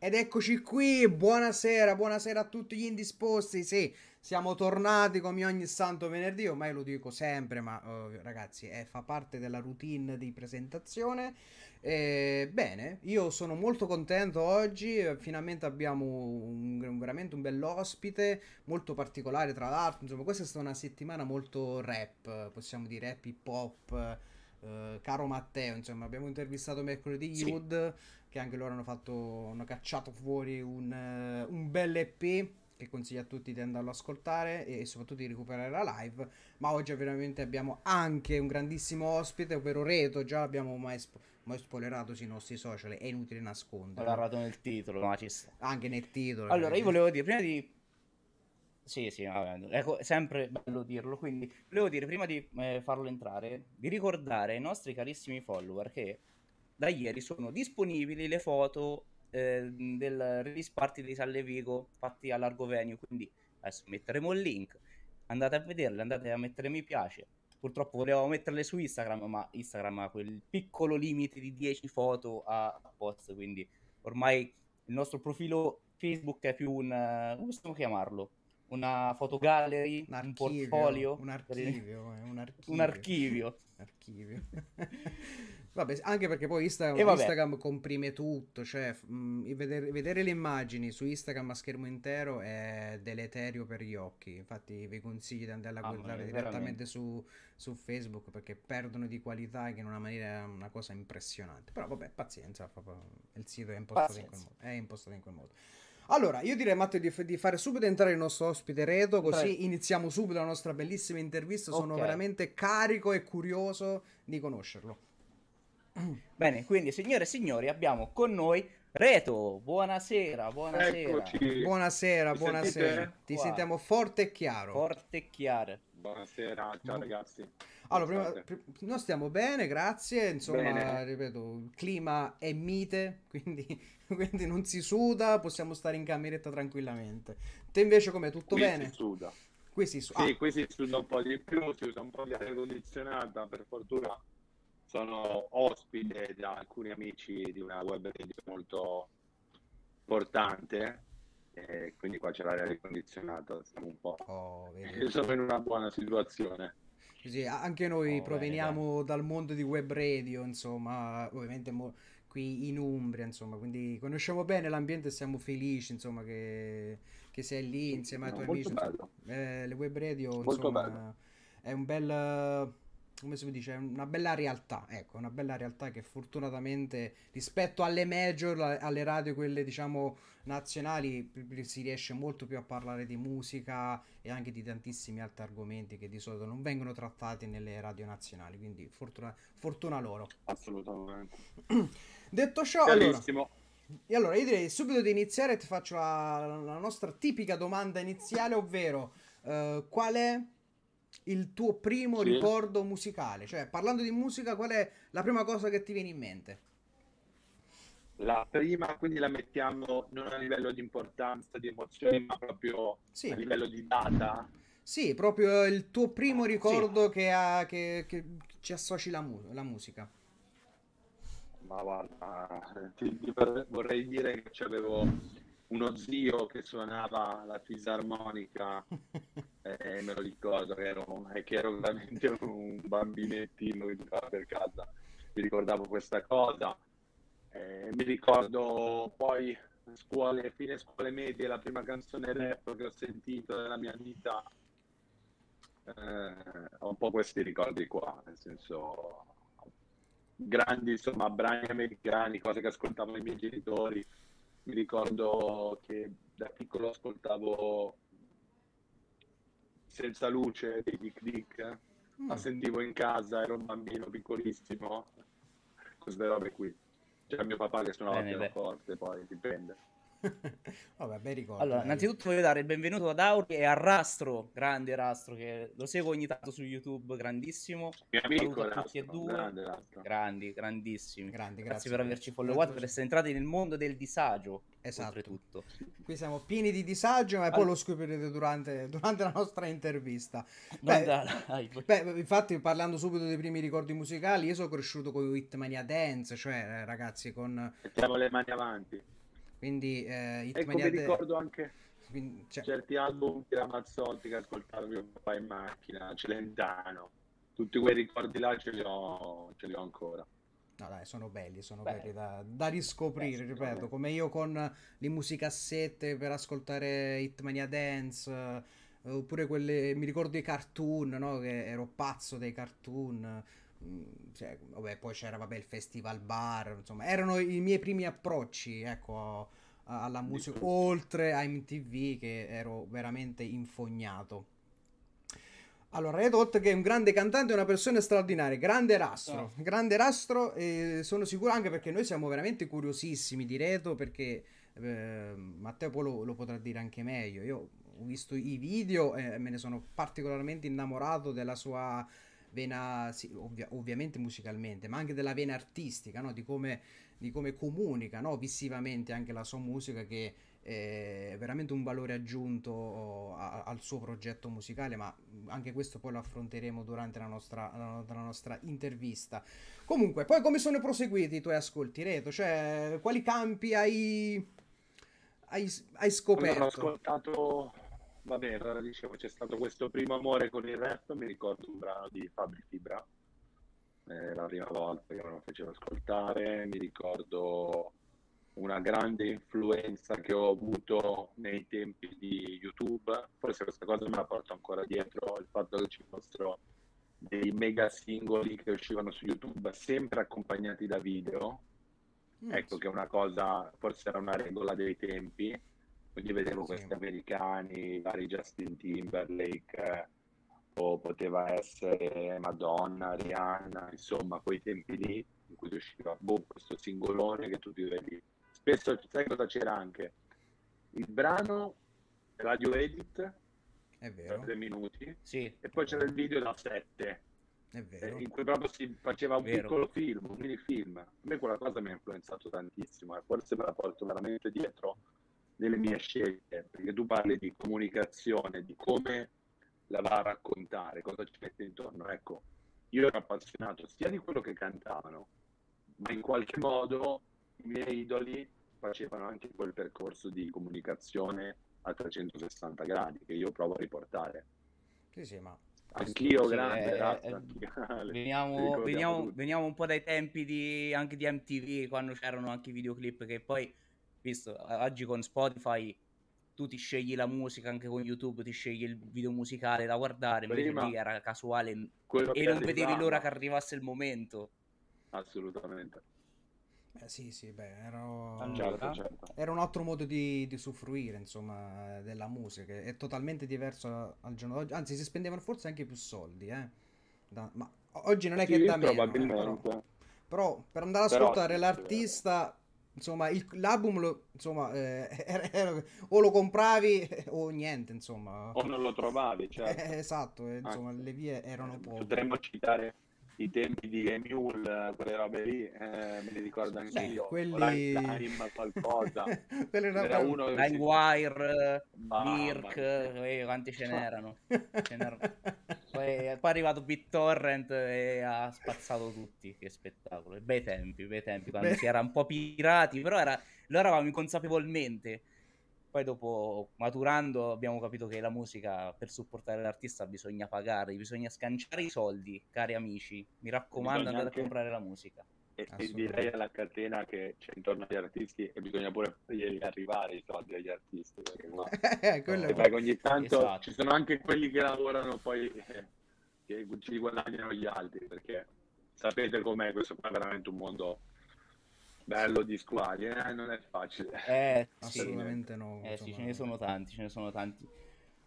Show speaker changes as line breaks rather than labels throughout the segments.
Ed eccoci qui, buonasera, buonasera a tutti gli indisposti. Sì, siamo tornati come ogni santo venerdì, ormai lo dico sempre, ma uh, ragazzi, eh, fa parte della routine di presentazione. Eh, bene, io sono molto contento oggi, finalmente abbiamo un, un, veramente un bell'ospite, molto particolare tra l'altro, insomma questa è stata una settimana molto rap, possiamo dire hip hop. Uh, caro Matteo, insomma, abbiamo intervistato mercoledì sì. Youth che anche loro hanno fatto hanno cacciato fuori un, uh, un bel EP che consiglio a tutti di andarlo ad ascoltare e, soprattutto di recuperare la live. Ma oggi veramente abbiamo anche un grandissimo ospite ovvero Reto. Già l'abbiamo mai, spo- mai spoilerato sui nostri social è inutile nascondere.
L'ho narrato nel titolo ma ci sta.
Anche nel titolo
allora io volevo dire prima di sì, sì, vabbè, ecco, sempre bello dirlo. Quindi, volevo dire, prima di eh, farlo entrare, di ricordare ai nostri carissimi follower che da ieri sono disponibili le foto eh, del release party di Salle Vigo fatti a Largo Venue, quindi adesso metteremo il link, andate a vederle, andate a mettere mi piace. Purtroppo volevamo metterle su Instagram, ma Instagram ha quel piccolo limite di 10 foto a post, quindi ormai il nostro profilo Facebook è più un... come possiamo chiamarlo? Una fotogallery, un, un portfolio,
un archivio, eh, un archivio.
Un archivio.
archivio. Vabbè, anche perché poi Instagram, Instagram comprime tutto, cioè mh, mm, vedere, vedere, le immagini su Instagram a schermo intero è deleterio per gli occhi. Infatti vi consiglio di andare a ah, guardare direttamente su, su, Facebook perché perdono di qualità che in una maniera è una cosa impressionante. Però vabbè, pazienza, il sito è impostato, in quel, modo, è impostato in quel modo. Allora, io direi Matteo di, di, fare subito entrare il nostro ospite Reto, così Dai. iniziamo subito la nostra bellissima intervista. Sono okay. veramente carico e curioso di conoscerlo.
Bene, quindi signore e signori abbiamo con noi Reto, buonasera, buonasera.
Eccoci. Buonasera, Mi buonasera. Sentite? Ti Qua. sentiamo forte e chiaro.
Forte e chiaro.
Buonasera, ciao ragazzi.
Allora, prima, pr- noi stiamo bene, grazie. Insomma, bene. ripeto, il clima è mite, quindi, quindi, non si suda, possiamo stare in cameretta tranquillamente. Te invece come tutto
qui
bene?
Si suda.
Qui si suda.
Sì, ah. qui si suda un po' di più, si usa un po' di aria condizionata, per fortuna sono ospite da alcuni amici di una web radio molto importante e quindi qua c'è l'aria ricondizionata siamo un po' oh, sono in una buona situazione
sì, anche noi oh, proveniamo bene. dal mondo di web radio insomma ovviamente mo- qui in Umbria insomma quindi conosciamo bene l'ambiente e siamo felici insomma che, che sei lì insieme ai tuoi amici eh, le web radio molto insomma bello. è un bel come si dice, una bella realtà, ecco, una bella realtà che fortunatamente rispetto alle major, alle radio, quelle diciamo nazionali, si riesce molto più a parlare di musica e anche di tantissimi altri argomenti che di solito non vengono trattati nelle radio nazionali, quindi fortuna, fortuna loro.
Assolutamente.
Detto ciò, allora, e allora io direi subito di iniziare ti faccio la, la nostra tipica domanda iniziale, ovvero uh, qual è il tuo primo sì. ricordo musicale? Cioè, parlando di musica, qual è la prima cosa che ti viene in mente?
La prima, quindi la mettiamo non a livello di importanza, di emozioni, ma proprio sì. a livello di data.
Sì, proprio il tuo primo ricordo sì. che, ha, che, che, ci associ la, mu- la musica.
Ma guarda, ti, ti vorrei dire che avevo uno zio che suonava la fisarmonica e me lo ricordo che ero, che ero veramente un bambinettino che giocava per casa. Mi ricordavo questa cosa. Eh, mi ricordo poi scuole, fine scuole medie la prima canzone rap che ho sentito nella mia vita. Eh, ho un po' questi ricordi qua nel senso grandi insomma brani americani cose che ascoltavano i miei genitori. Mi ricordo che da piccolo ascoltavo Senza luce dei Dick Dick, mm. la sentivo in casa, ero un bambino piccolissimo, queste robe qui. C'era mio papà che suonava il pianoforte, poi dipende.
Vabbè, bei ricordi.
Allora, innanzitutto voglio dare il benvenuto ad Auri e a Rastro, grande Rastro, che lo seguo ogni tanto su YouTube, grandissimo.
Mio amico Rastro, tutti e due.
Grande, Grandi, grandissimi. Grandi, grazie, grazie per averci followato, per essere entrati nel mondo del disagio. Esatto.
Qui siamo pieni di disagio, ma allora... poi lo scoprirete durante, durante, la nostra intervista. Beh, dai, beh, infatti, parlando subito dei primi ricordi musicali, io sono cresciuto con Hitmania Dance, cioè, ragazzi, con...
Mettiamo le mani avanti
Quindi eh,
ecco,
Hitmania
mi
De-
ricordo anche
quindi, cioè,
certi album di Ramazzotti che ascoltavo mio papà in macchina, Celentano, tutti quei ricordi là ce li ho, ce li ho ancora.
No, dai, sono belli, sono
Beh.
belli da, da riscoprire,
Beh,
ripeto, come io con le musicassette per ascoltare Hitmania Dance, eh, oppure quelle, mi ricordo i cartoon, no? Che ero pazzo dei cartoon. Mm, cioè, vabbè, poi c'era, vabbè, il Festival Bar, insomma, erano i miei primi approcci, ecco, alla musica, oltre a MTV che ero veramente infognato. Allora, Red Hot che è un grande cantante una persona straordinaria, grande rastro, grande rastro e sono sicuro anche perché noi siamo veramente curiosissimi di Reto perché eh, Matteo poi lo, lo potrà dire anche meglio. Io ho visto i video e me ne sono particolarmente innamorato della sua vena, sì, ovvia- ovviamente musicalmente, ma anche della vena artistica, no? Di come, di come comunica, no? Visivamente anche la sua musica che è veramente un valore aggiunto a- al suo progetto musicale, ma anche questo poi lo affronteremo durante la nostra, la, la nostra intervista. Comunque, poi come sono proseguiti i tuoi ascolti, Reto? Cioè, quali campi hai, hai, hai
Allora,
scoperto?
ho ascoltato, vabbè, allora dicevo, c'è stato questo primo amore con il rap, mi ricordo un brano di Fabri Fibra, eh, la prima volta che me lo facevo ascoltare, mi ricordo una grande influenza che ho avuto nei tempi di YouTube, forse questa cosa me la porto ancora dietro, il fatto che ci fossero dei mega singoli che uscivano su YouTube sempre accompagnati da video,
Mm,
ecco che è una cosa, forse era una regola dei tempi, quindi vedevo
Sì.
questi americani, vari Justin Timberlake, eh, o poteva essere Madonna, Rihanna, insomma, quei tempi lì in cui usciva boh, questo singolone che tu ti vedi. Spesso, sai cosa c'era anche? Il brano radio edit
È vero,
tre minuti
Sì,
e poi c'era il video da sette
è
eh,
vero.
in cui proprio si faceva un piccolo film, un minifilm. A me quella cosa mi ha influenzato tantissimo e forse me la porto veramente dietro nelle mie scelte, perché tu parli di comunicazione, di come la va a raccontare, cosa ci mette intorno. Ecco, io ero appassionato sia di quello che cantavano, ma in qualche modo i miei idoli facevano anche quel percorso di comunicazione a 360 gradi che io provo a riportare.
Sì, sì, ma
Anch'io
Sì,
grande,
eh,
razza,
eh, Veniamo, veniamo, veniamo un po' dai tempi di, anche di MTV, quando c'erano anche i videoclip, che poi, visto, oggi con Spotify tu ti scegli la musica, anche con YouTube ti scegli il video musicale da guardare, invece
Prima-
lì era casuale e
che
non vedevi l'ora che arrivasse il momento.
Assolutamente.
eh, sì, sì, beh, ero...
Allora.
Certo, certo.
Era un altro modo di, di usufruire, insomma, della musica. che È totalmente diverso al giorno d'oggi. Anzi, si spendevano forse anche più soldi, eh. Da- ma oggi non è che
Sì,
da meno, eh, però, però per andare a
Però
ascoltare
sì,
l'artista, insomma, il- l'album, lo- insomma, eh, era- era- o lo compravi o niente, insomma.
O non lo trovavi, certo.
Eh, esatto, eh, insomma,
Anzi,
le vie erano
eh,
poche.
Potremmo citare i tempi di Emule, quelle robe lì, eh, me li ricordo anche
Beh,
io.
quelli...
Time, qualcosa.
Quelli erano
Era uno che si-
LimeWire,
Mamma
Mirk, eh, quanti ce n'erano. Ce n'erano. Poi, poi è arrivato BitTorrent e ha spazzato tutti. Che spettacolo. Bei tempi, bei tempi. Quando
Beh.
si era un po' pirati, però era, lo eravamo inconsapevolmente. Poi dopo, maturando, abbiamo capito che la musica, per supportare l'artista, bisogna pagare, bisogna scanciare i soldi, cari amici. Mi raccomando,
Bisogna
andate
anche-
a comprare la musica.
E, e direi alla catena che c'è intorno agli artisti e bisogna pure fargli arrivare i soldi agli artisti. Perché qua
Eh,
E perché ogni tanto
Esatto.
ci sono anche quelli che lavorano poi eh, che ci guadagnano gli altri perché sapete com'è questo qua è veramente un mondo bello di squali eh? non è facile
Eh, sì.
assolutamente no.
Eh sì, ce ne sono tanti, ce ne sono tanti.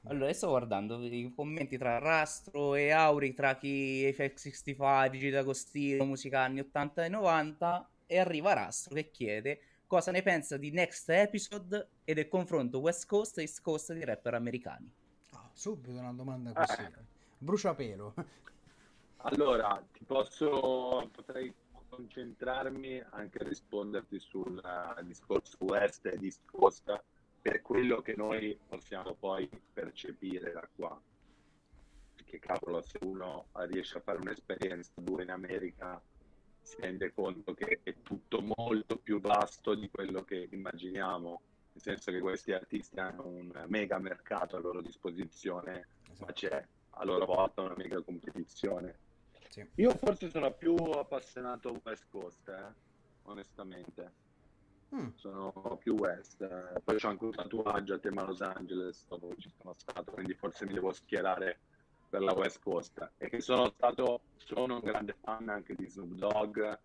Allora, io sto guardando i commenti tra Rastro e Auri, tra chi FX65, Gigi D'Agostino, musica anni 80 e 90, e arriva Rastro che chiede cosa ne pensa di Next Episode e del confronto West Coast e East Coast di rapper americani.
Ah, subito una domanda così. Bruciapelo.
allora ti posso potrei concentrarmi anche a risponderti sul eh, discorso West e East Coast per quello che noi possiamo poi percepire da qua perché cavolo se uno riesce a fare un'esperienza due in America si rende conto che è tutto molto più vasto di quello che immaginiamo, nel senso che questi artisti hanno un mega mercato a loro disposizione, esatto. ma c'è a loro volta una mega competizione. Sì. Io forse sono più appassionato West Coast, eh, onestamente. Mm. Sono più West. Eh. Poi c'ho anche un tatuaggio a tema Los Angeles dove ci sono stato, quindi forse mi devo schierare per la West Coast. E che sono stato, sono un grande fan anche di Snoop Dogg,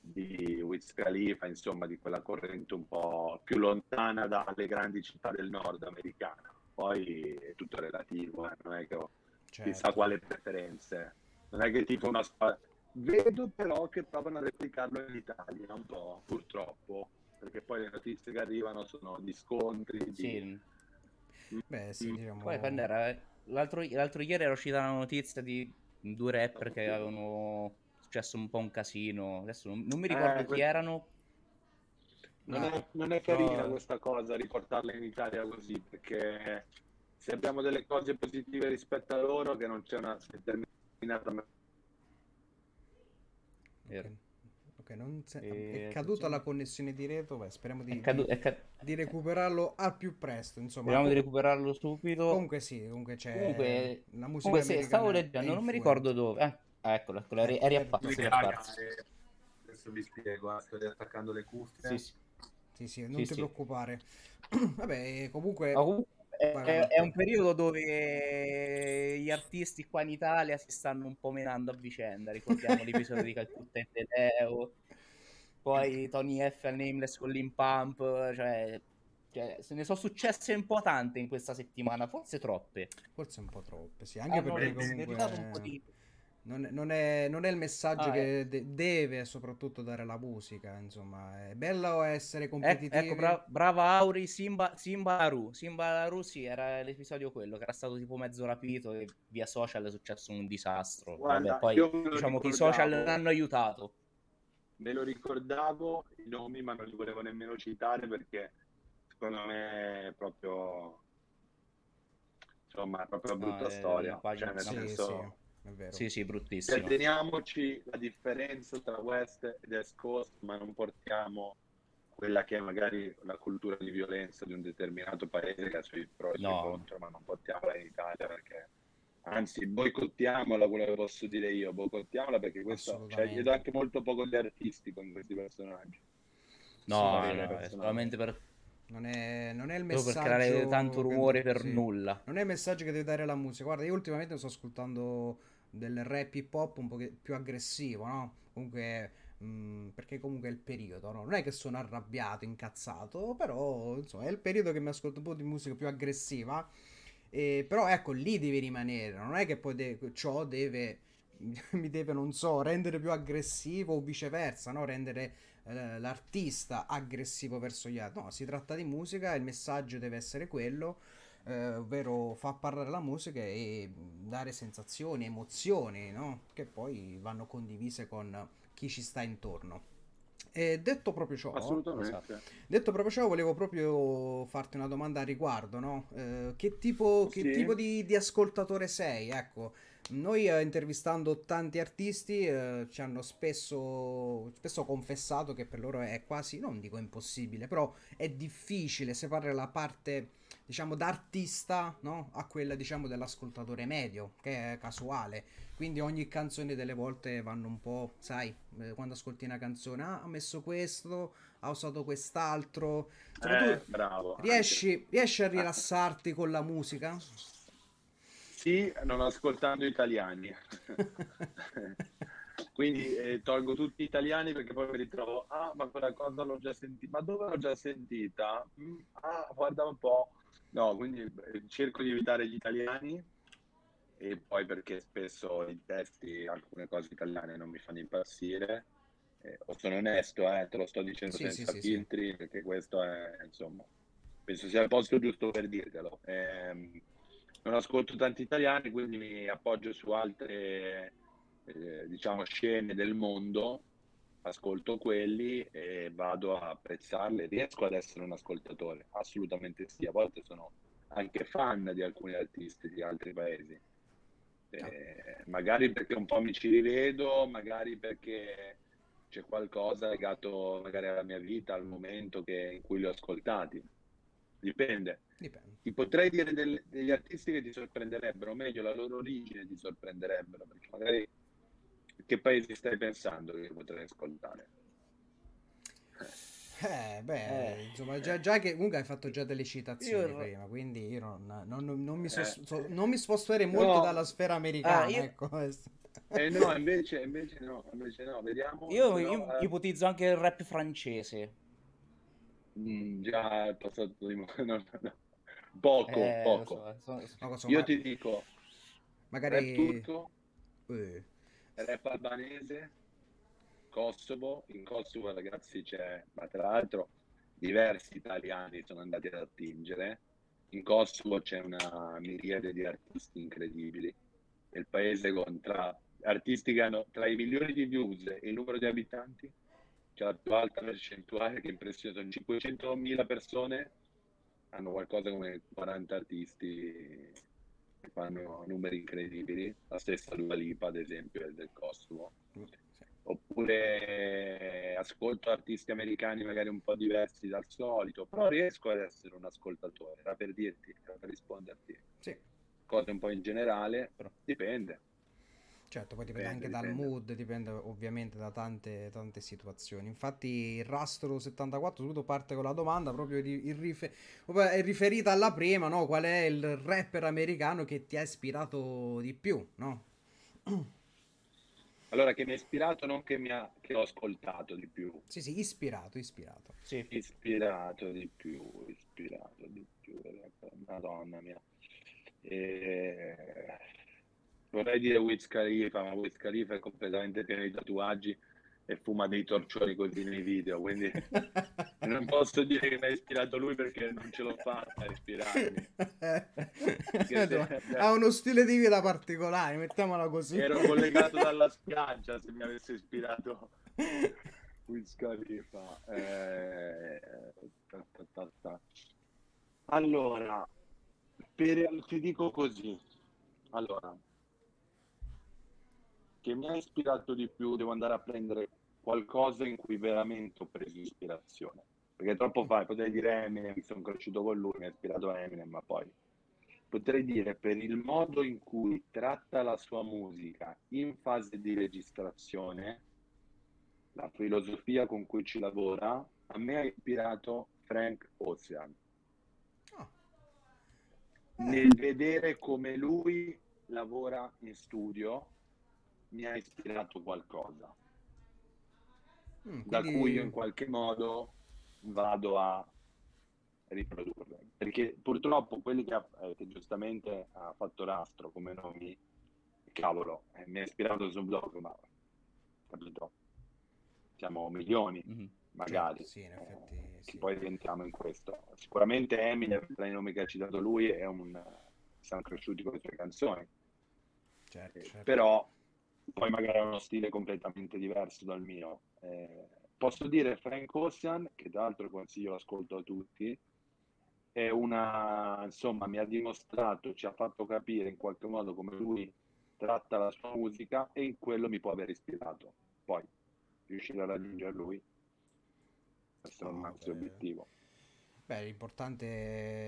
di Wiz Khalifa, insomma, di quella corrente un po' più lontana dalle grandi città del nord americane. Poi è tutto relativo, eh? non è che ho certo. chissà quale preferenze. Non è che tipo una squadra. Vedo però che provano a replicarlo in Italia un po', purtroppo, perché poi le notizie che arrivano sono di scontri. Di... Sì.
Beh, sì, diciamo... Poi quando era... L'altro, l'altro ieri era uscita la notizia di due rapper che avevano successo un po' un casino. Adesso non, non mi ricordo eh, chi erano.
Non, no. è, non è carina no. questa cosa riportarla in Italia così perché se abbiamo delle cose positive rispetto a loro che non c'è una determinata
Vero. Ok, non se... e... è caduta la connessione di Reto, beh, speriamo di, cadu- di, ca- di, recuperarlo al più presto. Insomma,
speriamo di recuperarlo subito.
Comunque sì, comunque c'è comunque,
la musica comunque sì, stavo leggendo, non mi ricordo dove. Eh, ah, eccola, eccola, è, è riapparsa.
Adesso vi spiego, eh, sto riattaccando le cuffie.
Sì, sì. Sì, sì, non sì, ti sì. preoccupare. Vabbè, comunque...
Oh, è, è, un periodo dove gli artisti qua in Italia si stanno un po' menando a vicenda. Ricordiamo l'episodio di Calcutta e Tedeo, poi Tony F al Nameless con l'Impump, cioè, cioè, se ne sono successe un po' tante in questa settimana, forse troppe.
Forse un po' troppe, sì, anche ah, perché comunque... un po' di non è, non, è, non è, il messaggio ah, che eh. de- deve soprattutto dare la musica, insomma. È bello essere competitivi.
Ecco, bra- brava Auri, Simba, Simba Aru. Simba Aru, sì, era l'episodio quello, che era stato tipo mezzo rapito e via social è successo un disastro. Guarda, Vabbè, poi diciamo che i social l'hanno aiutato.
Me lo ricordavo i nomi, ma non li volevo nemmeno citare perché secondo me è proprio... Insomma, è proprio una brutta no, storia. Cioè, nel sì, senso... Sì
è vero. Sì, sì, bruttissimo.
Teniamoci la differenza tra West ed East Coast, ma non portiamo quella che è magari la cultura di violenza di un determinato paese che ha suoi pro e no. contro, ma non portiamola in Italia perché anzi boicottiamola quello che posso dire io, boicottiamola perché questo cioè, io do anche molto poco di artistico in questi personaggi.
No, no, no è solamente per
non è, non è il messaggio
per creare tanto rumore per sì. nulla.
Non è il messaggio che deve dare la musica. Guarda, io ultimamente sto ascoltando del rap hip hop un po' più aggressivo, no? Comunque, mh, mm, perché comunque è il periodo, no? Non è che sono arrabbiato, incazzato, però insomma è il periodo che mi ascolto un po' di musica più aggressiva. E, però ecco, lì devi rimanere, non è che poi de- ciò deve, mi deve, non so, rendere più aggressivo o viceversa, no? Rendere eh, l'artista aggressivo verso gli altri. No, si tratta di musica, il messaggio deve essere quello eh, ovvero fa parlare la musica e dare sensazioni, emozioni, no? che poi vanno condivise con chi ci sta intorno. E detto proprio ciò, esatto. detto proprio ciò, volevo proprio farti una domanda a riguardo, no? eh, che tipo, che sì. tipo di, di, ascoltatore sei? Ecco, noi eh, intervistando tanti artisti eh, ci hanno spesso, spesso confessato che per loro è quasi, non dico impossibile, però è difficile separare la parte diciamo da artista no? a quella diciamo dell'ascoltatore medio che è casuale. Quindi ogni canzone delle volte vanno un po' sai eh, quando ascolti una canzone ah, ha messo questo ha usato quest'altro
eh, bravo
riesci, riesci, a rilassarti con la musica?
Sì non ascoltando italiani. Quindi eh, tolgo tutti gli italiani perché poi mi ritrovo ah ma quella cosa l'ho già sentita ma dove l'ho già sentita? Mm, ah guarda un po' No, quindi eh, cerco di evitare gli italiani e poi perché spesso i testi, alcune cose italiane non mi fanno impazzire. Eh, o sono onesto, eh, te lo sto dicendo sì, senza sì, filtri, sì. perché questo è, insomma, penso sia il posto giusto per dirtelo. Eh, non ascolto tanti italiani, quindi mi appoggio su altre, eh, diciamo, scene del mondo ascolto quelli e vado a apprezzarli, riesco ad essere un ascoltatore, assolutamente sì, a volte sono anche fan di alcuni artisti di altri paesi, eh, magari perché un po' mi ci rivedo, magari perché c'è qualcosa legato magari alla mia vita, al momento che, in cui li ho ascoltati. Dipende.
Dipende.
Ti potrei dire del- degli artisti che ti sorprenderebbero, o meglio, la loro origine ti sorprenderebbero, perché magari che paesi stai pensando che potrei ascoltare?
Eh, beh,
Eh.
insomma, già, già che comunque hai fatto già delle citazioni
Io-
prima, quindi io non, non- non- non mi,
Eh.
sos- so- non mi sposterei molto
No.
dalla sfera americana,
Ah, io-
ecco.
Eh no, invece, invece no, invece no, vediamo.
Io,
però,
io
eh,
ipotizzo anche il rap francese.
mm, già è passato di mo- no, no, no. Poco,
Eh,
poco.
so, so- so-
Io
ma-
ti dico,
magari...
rap turco,
Eh,
rap albanese, Kosovo. In Kosovo, ragazzi, c'è, ma tra l'altro diversi italiani sono andati ad attingere. In Kosovo c'è una miriade di artisti incredibili. Il paese con tra artisti che hanno tra i milioni di views e il numero di abitanti, c'è la più alta percentuale che impressiona. Sono 500.000 persone, hanno qualcosa come 40 artisti fanno numeri incredibili. La stessa Dua Lipa, ad esempio, è del Kosovo. Oppure ascolto artisti americani magari un po' diversi dal solito, però riesco ad essere un ascoltatore, era per dirti, era per risponderti
Sì,
cose un po' in generale,
Però-
dipende.
Certo, poi dipende
Dipende,
anche dal
dipende.
mood, dipende ovviamente da tante, tante situazioni. Infatti il Rastro 74 tutto parte con la domanda proprio di, in rife- proprio è riferita alla prima, no? Qual è il rapper americano che ti ha ispirato di più, no?
Allora, che mi ha ispirato, non che, mi ha, che ho ascoltato di più,
Sì, sì, ispirato, ispirato.
sì.
ispirato di più, ispirato di più, madonna mia. E... Vorrei dire Wiz Khalifa, ma Wiz Khalifa è completamente pieno di tatuaggi e fuma dei torcioni così nei video, quindi non posso dire che mi ha ispirato lui perché non ce l'ho fatta a ispirarmi. se-
ha uno stile di vita particolare, mettiamola così.
Ero collegato dalla spiaggia se mi avesse ispirato Wiz Khalifa. Eh, ta, ta, ta, ta. Allora, per- ti dico così. Allora, che mi ha ispirato di più, devo andare a prendere qualcosa in cui veramente ho preso ispirazione. Perché troppo fa, potrei dire Eminem, mi sono cresciuto con lui, mi ha ispirato Eminem, ma poi potrei dire per il modo in cui tratta la sua musica in fase di registrazione, la filosofia con cui ci lavora, a me ha ispirato Frank Ocean.
Ah.
Nel vedere come lui lavora in studio, mi ha ispirato qualcosa,
Mm,
da
quindi-
cui io in qualche modo vado a riprodurre. Perché purtroppo quelli che, ha- eh, che giustamente ha fatto rastro come nomi, cavolo, eh, mi ha ispirato Snoop Dogg, ma capito? Siamo milioni,
Mhm.
magari.
Certo, sì, in effetti,
eh,
sì.
poi rientriamo in questo. Sicuramente Eminem, tra i nomi che ha citato lui, è un, siamo cresciuti con le sue canzoni.
Certo,
Eh,
certo.
però poi magari ha uno stile completamente diverso dal mio. Eh, posso dire Frank Ocean, che tra l'altro consiglio l'ascolto a tutti, è una, insomma, mi ha dimostrato, ci ha fatto capire in qualche modo come lui tratta la sua musica e in quello mi può aver ispirato. Poi riuscire a raggiungere lui, questo è il nostro
beh.
obiettivo.
Beh, l'importante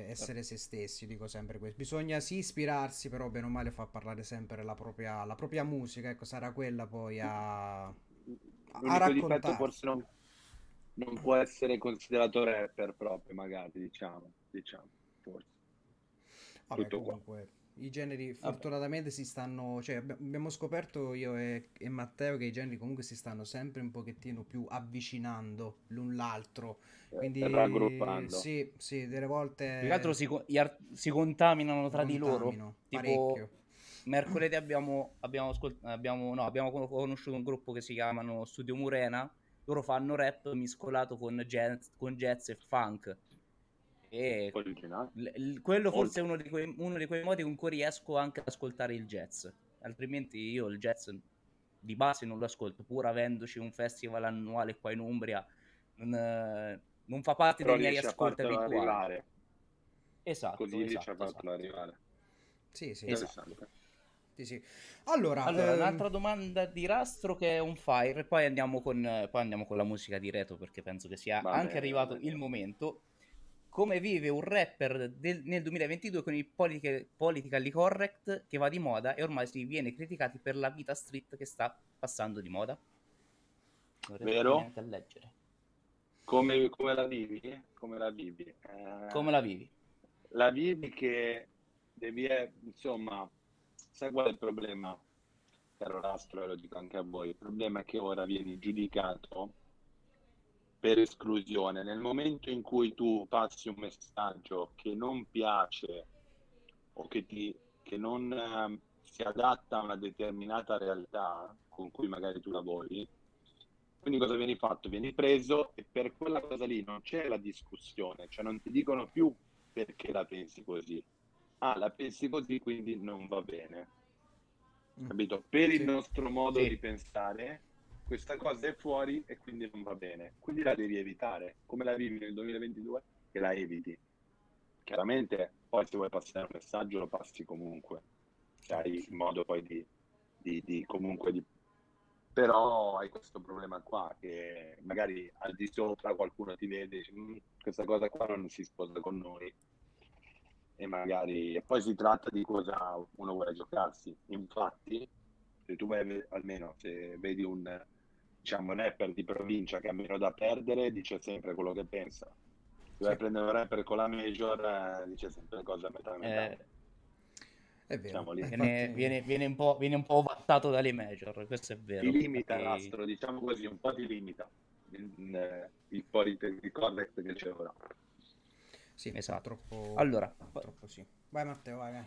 è essere se stessi, dico sempre questo. Bisogna sì ispirarsi, però bene o male fa parlare sempre la propria, la propria musica, ecco, sarà quella poi a, a raccontare.
forse non, non può essere considerato rapper proprio, magari, diciamo, diciamo, forse.
Vabbè,
tutto qua.
I generi
Vabbè.
fortunatamente si stanno, cioè abbi- abbiamo scoperto io e, e Matteo che i generi comunque si stanno sempre un pochettino più avvicinando l'un l'altro, quindi
Eh, raggruppando.
sì, sì, delle volte
Più che altro si, co- gli ar- si contaminano tra di loro.
contamino
Tipo,
parecchio.
mercoledì abbiamo, abbiamo, ascolt- abbiamo, no, abbiamo con- conosciuto un gruppo che si chiamano Studio Murena. Loro fanno rap mescolato con jazz, con jazz e funk. E l- quello forse è uno di, quei, uno di quei modi con cui riesco anche ad ascoltare il jazz. Altrimenti io il jazz di base non lo ascolto, pur avendoci un festival annuale qua in Umbria. Non, non fa parte
Però
dei miei ascolti abituali.
arrivare.
Esatto,
Così
esatto,
a fartelo
esatto.
arrivare.
Sì, sì,
Esatto.
Sì, sì. Allora,
Allora,
ehm,
un'altra domanda di Rastro che è on fire, poi andiamo con, poi andiamo con la musica di Reto perché penso che sia
Va
anche
bene,
arrivato
va bene.
il momento. Come vive un rapper del- nel 2022 con il politica- politically correct che va di moda e ormai si viene criticati per la vita street che sta passando di moda? Non
Vero?
a leggere.
Come, come la vivi? Come la vivi? Eh,
Come la vivi?
la vivi che devi, eh, insomma, sai qual è il problema? Caro Rastro, e lo dico anche a voi, il problema è che ora vieni giudicato per esclusione. Nel momento in cui tu passi un messaggio che non piace o che, ti, che non eh, si adatta a una determinata realtà con cui magari tu lavori, quindi cosa vieni fatto? Vieni preso e per quella cosa lì non c'è la discussione, cioè non ti dicono più perché la pensi così. Ah, la pensi così, quindi non va bene.
mm,
Capito? Per il
Sì.
nostro modo
Sì.
di pensare, questa cosa è fuori e quindi non va bene. Quindi la devi evitare. Come la vivi nel 2022? Che la eviti. Chiaramente, poi se vuoi passare un messaggio lo passi comunque. Hai il modo poi di, di- di- comunque di... Però hai questo problema qua che magari al di sopra qualcuno ti vede e dice "Mm, questa cosa qua non si sposa con noi e magari e poi si tratta di cosa uno vuole giocarsi. Infatti, se tu vai, almeno se vedi un diciamo rapper di provincia che ha meno da perdere, dice sempre quello che pensa. Se vai a prendere un rapper con la major, eh, dice sempre cose a metà metà.
Eh,
È vero. Eh,
viene, viene- viene un po', viene un po' ovattato dalle major, questo è vero.
Ti limita
perché-
l'astro, diciamo così, un po' ti limita il, il, il politically correct che c'è ora.
Sì,
Esatto.
purtroppo,
Allora,
purtroppo sì. Vai Matteo, vai, vai.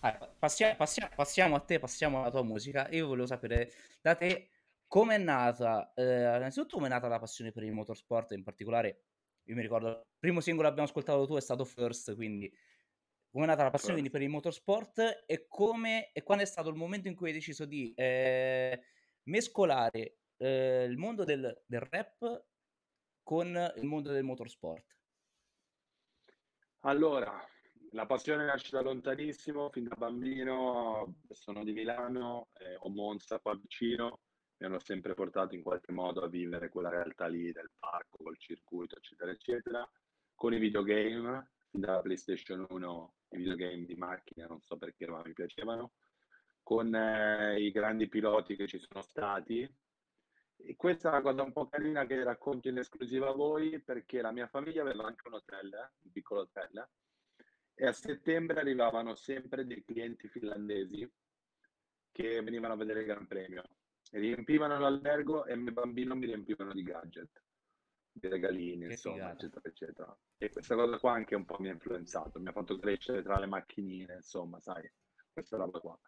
Ah, passia- passia- passiamo a te, passiamo alla tua musica. Io volevo sapere da te come è nata, eh, innanzitutto come è nata la passione per il motorsport, in particolare, io mi ricordo, il primo singolo che abbiamo ascoltato tu è stato First, quindi come è nata la passione quindi, per il motorsport e come e quando è stato il momento in cui hai deciso di eh, mescolare eh, il mondo del, del rap con il mondo del motorsport.
Allora, la passione nasce da lontanissimo, fin da bambino, sono di Milano, eh, ho Monza qua vicino, mi hanno sempre portato in qualche modo a vivere quella realtà lì del parco, col circuito, eccetera, eccetera, con i videogame, fin dalla PlayStation 1 i videogame di macchina, non so perché, ma mi piacevano, con eh, i grandi piloti che ci sono stati. E questa è una cosa un po' carina che racconto in esclusiva a voi, perché la mia famiglia aveva anche un hotel, un piccolo hotel, e a settembre arrivavano sempre dei clienti finlandesi che venivano a vedere il Gran Premio. Riempivano l'albergo e mio bambino mi riempivano di gadget, di regalini,
Che
insomma,
figata.
eccetera, eccetera. E questa cosa qua anche un po' mi ha influenzato, mi ha fatto crescere tra le macchinine, insomma, sai, questa roba qua.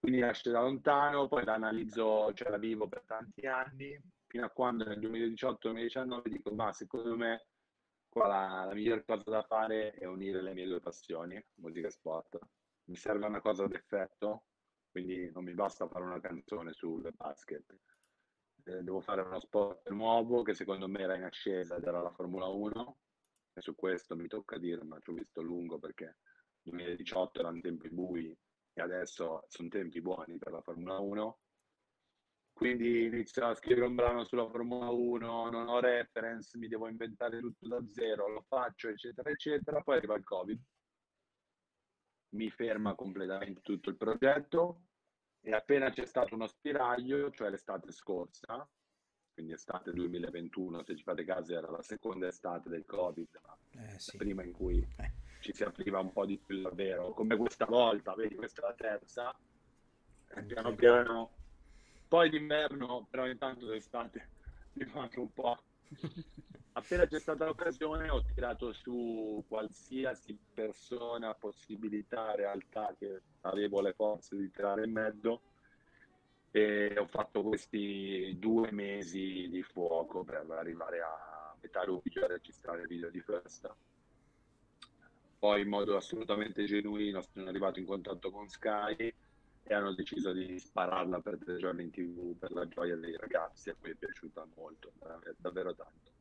Quindi nasce da lontano, poi la analizzo, cioè la vivo per tanti anni, fino a quando nel 2018-2019 dico, ma secondo me qua la, la miglior cosa da fare è unire le mie due passioni, musica e sport. Mi serve una cosa ad effetto, quindi non mi basta fare una canzone sul basket. Eh, devo fare uno sport nuovo che secondo me era in ascesa ed era la Formula 1 e su questo mi tocca dire, ma ci ho visto lungo perché 2018 erano tempi bui e adesso sono tempi buoni per la Formula 1. Quindi inizio a scrivere un brano sulla Formula 1, non ho reference, mi devo inventare tutto da zero, lo faccio, eccetera, eccetera. Poi arriva il Covid, mi ferma completamente tutto il progetto e appena c'è stato uno spiraglio, cioè l'estate scorsa, quindi estate 2021, se ci fate caso era la seconda estate del Covid, ma
Eh, sì.
prima in cui
Eh.
ci si apriva un po' di più davvero, come questa volta, vedi, questa è la terza, e piano piano, poi d'inverno, però intanto d'estate mi manca un po'. Appena c'è stata l'occasione ho tirato su qualsiasi persona, possibilità, realtà che avevo le forze di tirare in mezzo e ho fatto questi due mesi di fuoco per arrivare a metà luglio a registrare il video di festa. Poi in modo assolutamente genuino sono arrivato in contatto con Sky e hanno deciso di spararla per tre giorni in tv per la gioia dei ragazzi a cui è piaciuta molto, davvero- tanto.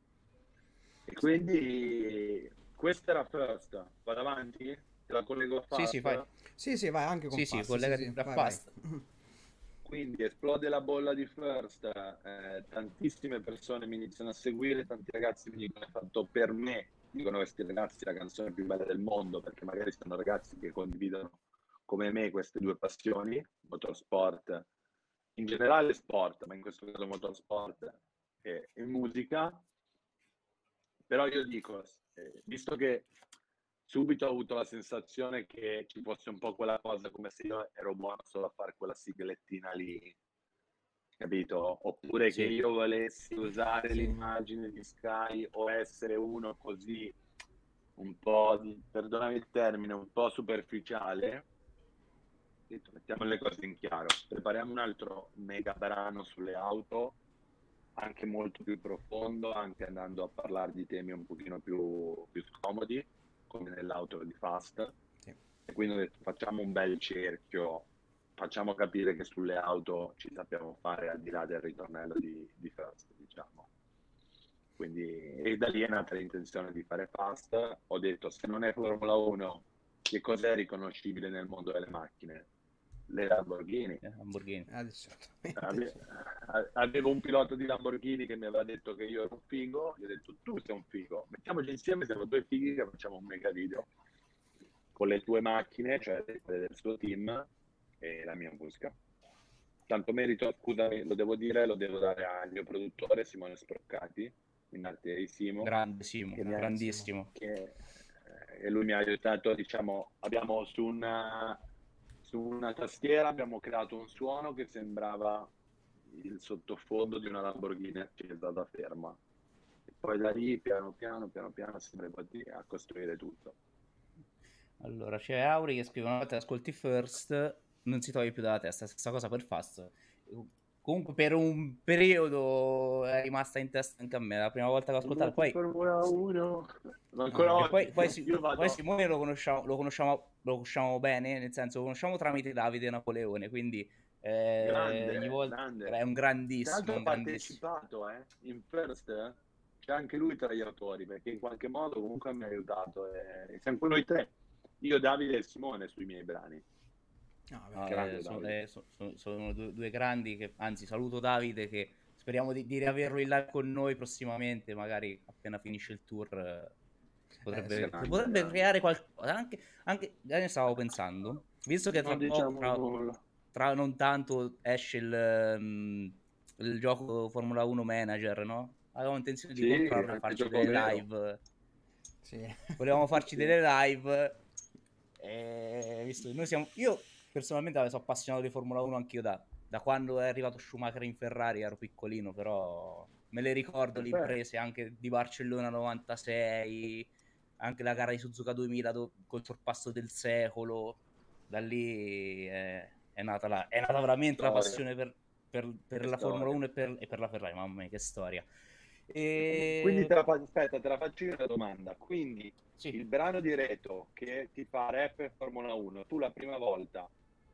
E quindi questa era First, vado avanti? Te la collego a
Sì,
fast?
sì, fai.
Sì, sì, vai anche con
Sì, sì,
Fast,
collegati
sì,
da
vai,
Fast.
vai.
Quindi esplode la bolla di First, eh, tantissime persone mi iniziano a seguire, tanti ragazzi mi dicono è fatto per me, dicono questi ragazzi la canzone più bella del mondo, perché magari sono ragazzi che condividono come me queste due passioni, motorsport, in generale sport, ma in questo caso motorsport e, e musica. Però io dico, eh, visto che subito ho avuto la sensazione che ci fosse un po' quella cosa come se io ero buono solo a fare quella siglettina lì, capito? Oppure che
Sì.
io volessi usare
Sì.
l'immagine di Sky o essere uno così un po', di- perdonami il termine, un po' superficiale. detto, Mettiamo le cose in chiaro, prepariamo un altro mega brano sulle auto, anche molto più profondo, anche andando a parlare di temi un pochino più, più scomodi, come nell'auto di Fast.
Sì.
E quindi ho detto facciamo un bel cerchio, facciamo capire che sulle auto ci sappiamo fare al di là del ritornello di, di First, diciamo. Quindi, e da lì è nata l'intenzione di fare Fast. Ho detto se non è Formula 1, che cos'è riconoscibile nel mondo delle macchine? Le Lamborghini.
Eh, Lamborghini.
Ave- Avevo un pilota di Lamborghini che mi aveva detto che io ero un figo, gli ho detto tu sei un figo, mettiamoci insieme, siamo due fighi che facciamo un mega video con le tue macchine, cioè quelle del suo team e la mia musica. Tanto merito, scusami, lo devo dire, lo devo dare al mio produttore Simone Sproccati, in arte di Simo,
Grande Simo,
Che
grandissimo.
che eh, e lui mi ha aiutato, diciamo, abbiamo su una, su una tastiera abbiamo creato un suono che sembrava il sottofondo di una Lamborghini accesa da ferma. E poi da lì, piano piano, piano piano, siamo arrivati a costruire tutto.
Allora, c'è Auri che scrive una volta ascolti First, non si toglie più dalla testa, stessa cosa per Fast. Comunque per un periodo è rimasta in testa anche a me, la prima volta che ho ascoltato, poi...
Formula 1. Ma ancora oggi
poi, poi, si-
io vado-
poi Simone lo conosciamo, lo, conosciamo, lo conosciamo bene, nel senso lo conosciamo tramite Davide Napoleone, quindi eh,
Grande,
ogni volta
grande.
è un
Tra
grandissimo, un grandissimo.
partecipato eh, in First, eh. c'è anche lui tra gli autori perché in qualche modo comunque mi ha aiutato. E siamo noi tre, io, Davide e Simone sui miei brani.
No,
No,
perché-
grande
eh, sono,
Davide.
eh, so- so- sono due, due grandi che, anzi saluto Davide che speriamo di, di riaverlo in live con noi prossimamente, magari appena finisce il tour eh, potrebbe,
grande,
potrebbe creare qualcosa, anche, anche ne stavo pensando, visto che tra,
Non
poco-
diciamo
tra- tra non tanto esce il, ehm, il gioco Formula 1 Manager, no? Avevamo intenzione di
Sì,
comprarlo e farci delle
vero.
live.
Sì.
Volevamo farci
Sì.
delle live. E visto che noi siamo. Io personalmente sono appassionato di Formula 1 anch'io da, da quando è arrivato Schumacher in Ferrari, ero piccolino, però me le ricordo le
Perfetto.
imprese anche di Barcellona 96, anche la gara di Suzuka 2000 do- col sorpasso del secolo. Da lì è, è nata, la, è nata veramente la
Storia.
passione per, per- per la
storia.
Formula 1 e per, e per la Ferrari. Mamma mia, che storia! E...
Quindi te la fa- aspetta, te la faccio io una domanda. Quindi
Sì.
il brano di Reto che ti fa rap e Formula 1, tu la prima volta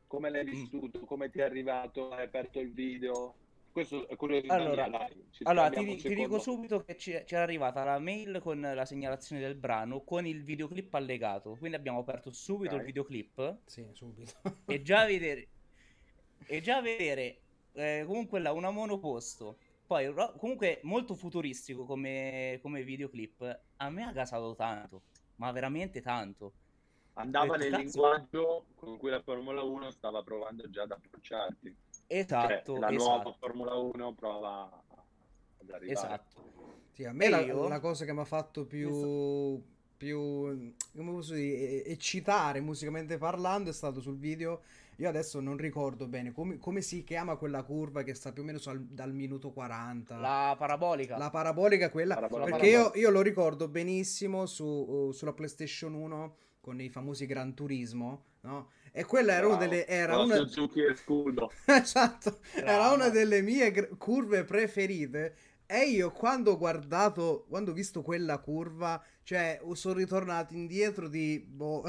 come
Mm.
l'hai vissuto? Come ti è arrivato? Hai aperto il video? Questo è curiosità
Allora-
dai.
Allora, ti, ti dico subito che ci, ci era arrivata la mail con la segnalazione del brano con il videoclip allegato. Quindi abbiamo aperto subito
Ok.
il videoclip
Sì, subito.
e già vedere, e già vedere eh, comunque là una monoposto. Poi ro- comunque molto futuristico come, come videoclip. A me ha gasato tanto, ma veramente tanto.
Andava
detto,
nel
"Cazzo".
linguaggio con cui la Formula 1 stava provando già ad approcciarti.
Esatto,
Cioè, la nuova
esatto,
Formula 1 prova ad arrivare.
esatto.
Sì, a me
E
la,
io?
la cosa che mi ha fatto più, più, come posso dire, eccitare musicalmente parlando è stato sul video. Io adesso non ricordo bene come, come si chiama quella curva che sta più o meno sul- dal minuto 40.
La parabolica.
La parabolica quella,
Parabolica.
perché io, io lo ricordo benissimo su, uh, sulla PlayStation 1 con i famosi Gran Turismo, no? E quella era una
Bravo.
delle... Era una...
E.
Esatto, era
Bravo.
una delle mie gr- curve preferite. E io quando ho guardato, quando ho visto quella curva, cioè sono ritornato indietro di boh,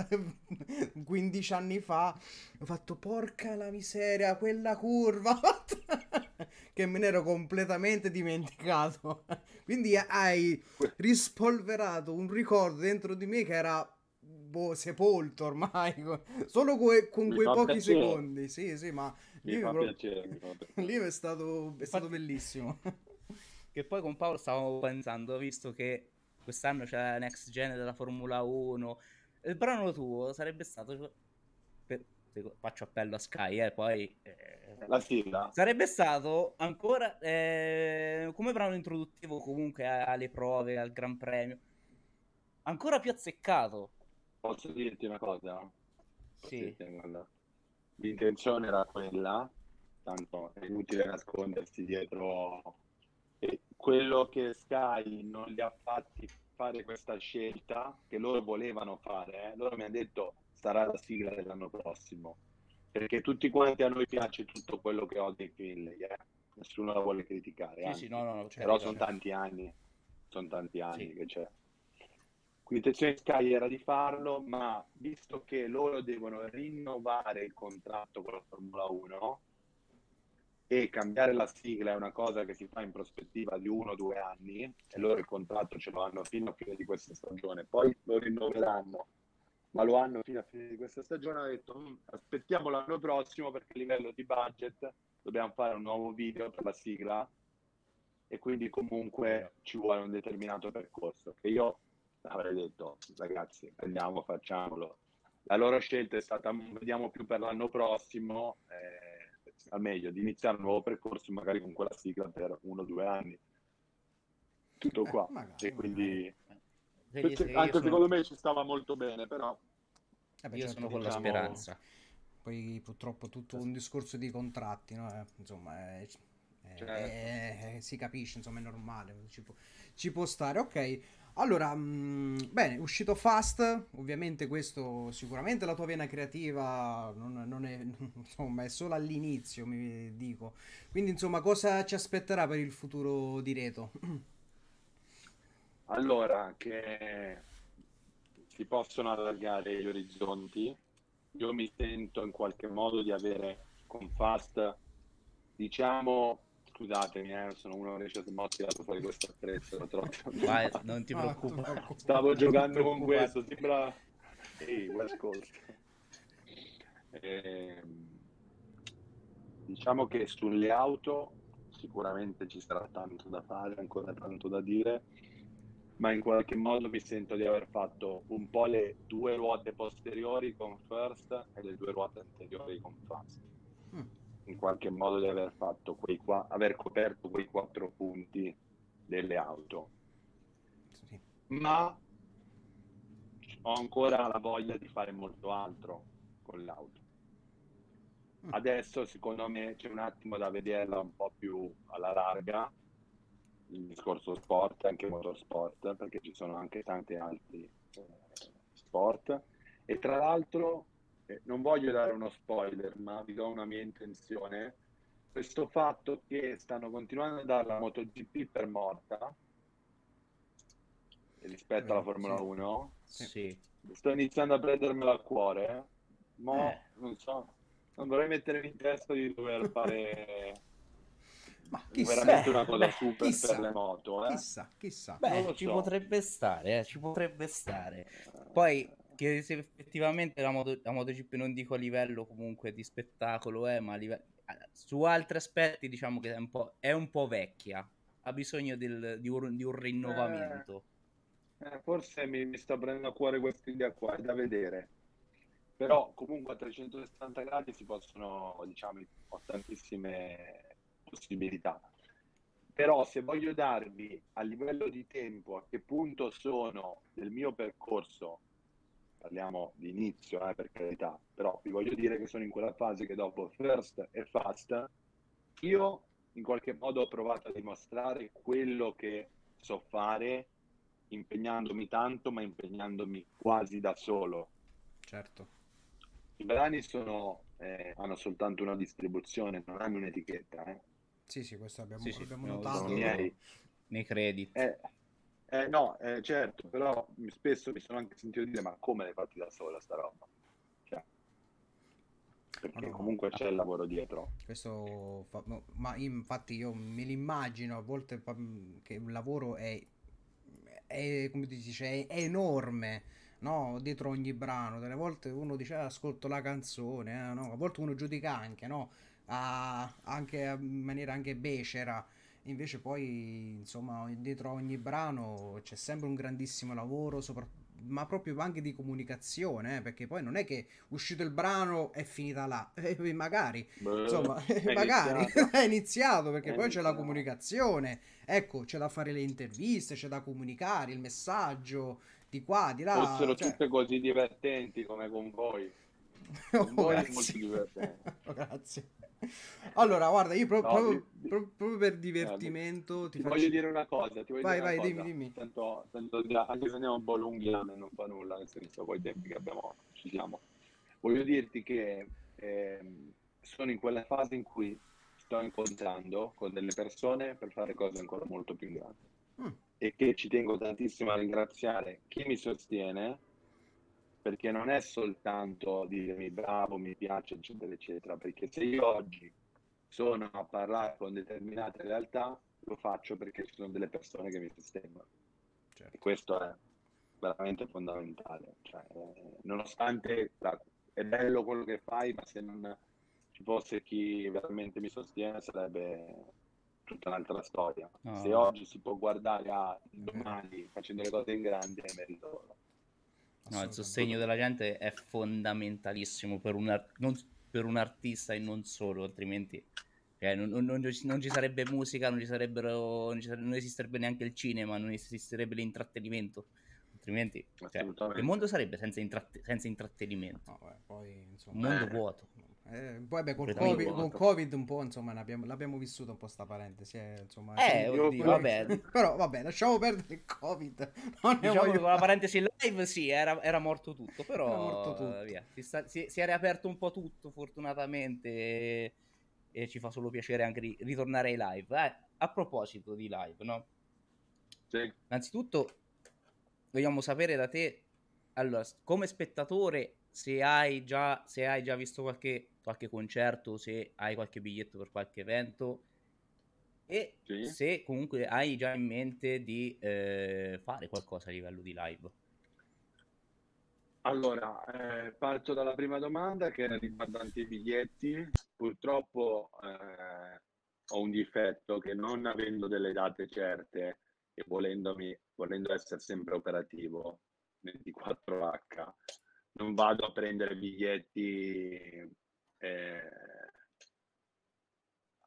15 anni fa, ho fatto porca la miseria, quella curva che me ne ero completamente dimenticato. Quindi hai rispolverato un ricordo dentro di me che era boh, sepolto ormai. Solo que- con
Mi
quei pochi
piacere.
secondi. Sì, sì, ma
Mi
lì,
fa
proprio-
piacere, mi fa piacere.
lì è stato, è stato bellissimo.
Che poi con Paolo stavamo pensando, visto che quest'anno c'è la next gen della Formula 1, il brano tuo sarebbe stato... per- faccio appello a Sky, eh, poi... eh,
La sigla?
Sarebbe stato ancora eh, come brano introduttivo comunque alle prove, al Gran Premio. Ancora più azzeccato.
Posso dirti una cosa?
Sì.
L'intenzione era quella, tanto è inutile nascondersi dietro e quello che Sky non li ha fatti fare questa scelta che loro volevano fare, eh, loro mi hanno detto sarà la sigla dell'anno prossimo, perché tutti quanti a noi piace tutto quello che ho dei Finlay, eh? nessuno la vuole criticare,
Sì, sì, no, no, certo,
però sono
certo.
tanti anni, sono tanti anni
Sì.
che c'è. L'intenzione di Sky era di farlo, ma visto che loro devono rinnovare il contratto con la Formula 1 e cambiare la sigla è una cosa che si fa in prospettiva di uno o due anni, e loro il contratto ce lo hanno fino a fine di questa stagione, poi lo rinnoveranno, ma lo hanno fino a fine di questa stagione, ho detto "Mm, aspettiamo l'anno prossimo perché a livello di budget dobbiamo fare un nuovo video per la sigla e quindi comunque ci vuole un determinato percorso che io avrei detto ragazzi andiamo facciamolo la loro scelta è stata "Mm, vediamo più per l'anno prossimo eh, al meglio di iniziare un nuovo percorso magari con quella sigla per uno o due anni tutto
Eh,
qua
magari,
e quindi
se io
anche
sono-
secondo me ci stava molto bene però
Eh beh,
Io
certo,
sono con la
diciamo-
speranza.
Poi purtroppo tutto un discorso di contratti, no? Eh, insomma, è- è-
Certo.
è- si capisce, insomma, è normale, ci può, ci può stare. Ok, allora, mh, bene, è uscito Fast, ovviamente questo sicuramente la tua vena creativa non, non è, insomma, è solo all'inizio, mi dico. Quindi, insomma, cosa ci aspetterà per il futuro di Reto?
Allora, che si possono allargare gli orizzonti, io mi sento in qualche modo di avere con Fast, diciamo, scusatemi, eh, sono uno che riesce a tirato fuori questo attrezzo,
Vai, non ti
Ah,
preoccupare.
tu-
Stavo giocando con questo, sembra... Ehi, West Coast. Ehm, diciamo che sulle auto sicuramente ci sarà tanto da fare, ancora tanto da dire, ma in qualche modo mi sento di aver fatto un po' le due ruote posteriori con First e le due ruote anteriori con Fast.
Mm.
In qualche modo di aver fatto quei qua, aver coperto quei quattro punti delle auto
Sì.
ma ho ancora la voglia di fare molto altro con l'auto.
Mm.
Adesso secondo me c'è un attimo da vederla un po' più alla larga, il discorso sport, anche motorsport, perché ci sono anche tanti altri eh, sport. E tra l'altro, non voglio dare uno spoiler, ma vi do una mia intenzione, questo fatto che stanno continuando a dare la MotoGP per morta rispetto alla
Vero,
Formula
sì.
1,
Sì.
sto iniziando a prendermela a cuore, eh. ma
Eh.
non so, non vorrei mettermi in testa di dover fare
Ma chissà,
veramente una cosa
beh,
super
chissà,
per le moto, eh.
chissà, chissà.
Beh, ci
so.
potrebbe stare, eh, ci potrebbe stare. Poi, che se effettivamente la, moto, la MotoGP non dico a livello comunque di spettacolo, eh, ma livello... su altri aspetti diciamo che è un po', è un po' vecchia, ha bisogno del- di, un, di un rinnovamento.
Eh, forse mi, mi sta prendendo a cuore questa idea qua, è da vedere. Però comunque a 360 gradi si possono, diciamo, ho tantissime possibilità. Però se voglio darvi a livello di tempo a che punto sono del mio percorso, parliamo di inizio, eh, per carità, però vi voglio dire che sono in quella fase che dopo First e Fast, io in qualche modo ho provato a dimostrare quello che so fare impegnandomi tanto, ma impegnandomi quasi da solo.
Certo.
I brani sono, eh, hanno soltanto una distribuzione, non hanno un'etichetta. Eh.
Sì, sì, questo abbiamo,
Sì, sì,
abbiamo
no,
notato.
sono miei.
Nei credit.
Eh, eh, no, eh, certo, però spesso mi sono anche sentito dire ma come l'hai fatti da sola sta roba? Cioè, perché
no,
comunque
ma-
c'è il lavoro dietro.
Questo fa- no, ma infatti io me l'immagino a volte fa- che un lavoro è, è come si dice, è, è enorme. no? Dietro ogni brano. Delle volte uno dice ah, ascolto la canzone, eh, no? A volte uno giudica anche, no? Ah, anche in maniera anche becera. Invece poi, insomma, dietro ogni brano c'è sempre un grandissimo lavoro, soprattutto ma proprio anche di comunicazione, eh, perché poi non è che uscito il brano è finita là, eh, magari, Beh, insomma, è magari iniziato. è iniziato perché è poi iniziato. c'è la comunicazione, ecco, c'è da fare le interviste, c'è da comunicare il messaggio di qua, di là.
Fossero cioè... tutte così divertenti come con voi.
Con oh, voi è molto divertente. oh, grazie. Allora, guarda, io pro- no, proprio, di, pro- proprio, per divertimento
eh,
ti,
ti
faccio...
voglio dire una cosa. Ti
vai, vai,
cosa.
dimmi, dimmi.
Tanto, tanto, anche se andiamo un po' lunghi, non fa nulla, nel senso, poi i tempi che abbiamo, ci siamo. Voglio dirti che eh, sono in quella fase in cui sto incontrando con delle persone per fare cose ancora molto più grandi. Mm. E che ci tengo tantissimo a ringraziare chi mi sostiene perché non è soltanto dirmi bravo, mi piace, eccetera, eccetera, perché se io oggi sono a parlare con determinate realtà, lo faccio perché ci sono delle persone che mi sostengono. Certo. E questo è veramente fondamentale. Cioè, eh, nonostante la, è bello quello che fai, ma se non ci fosse chi veramente mi sostiene sarebbe tutta un'altra storia. No. Se oggi si può guardare a domani facendo le cose in grande, è merito loro.
No, il sostegno della gente è fondamentalissimo per un, art- non, per un artista e non solo, altrimenti cioè, non, non, non, ci sarebbe musica, non, ci sarebbero, non, ci sarebbe, non esisterebbe neanche il cinema, non esisterebbe l'intrattenimento. Altrimenti cioè, il mondo sarebbe senza, intratt- senza intrattenimento. No, beh, poi, insomma, un mondo eh. vuoto.
Eh, poi beh, col COVID, con COVID un po' insomma l'abbiamo, l'abbiamo vissuto un po' sta parentesi eh, insomma,
eh, oddio, vabbè.
però vabbè lasciamo perdere il Covid
non diciamo voglio... con la parentesi live sì era, era morto tutto però morto tutto. Via, si, sta, si, si, è riaperto un po' tutto fortunatamente e, e ci fa solo piacere anche ri, ritornare ai live eh, a proposito di live no?
Sì.
innanzitutto vogliamo sapere da te allora come spettatore se hai già, se hai già visto qualche, qualche concerto, se hai qualche biglietto per qualche evento e sì. se comunque hai già in mente di eh, fare qualcosa a livello di live.
Allora, eh, parto dalla prima domanda che era riguardante i biglietti. Purtroppo eh, ho un difetto che non avendo delle date certe e volendomi, volendo essere sempre operativo 24H, non vado a prendere biglietti eh,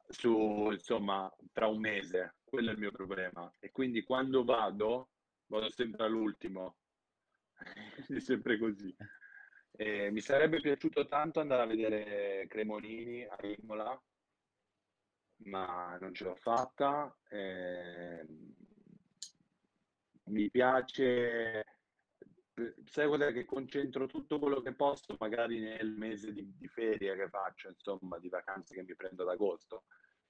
su insomma tra un mese. Quello è il mio problema. E quindi quando vado vado sempre all'ultimo. È sempre così. E mi sarebbe piaciuto tanto andare a vedere Cremonini a Imola ma non ce l'ho fatta. Eh, mi piace sai cos'è che concentro tutto quello che posso magari nel mese di, di ferie che faccio, insomma, di vacanze che mi prendo ad agosto.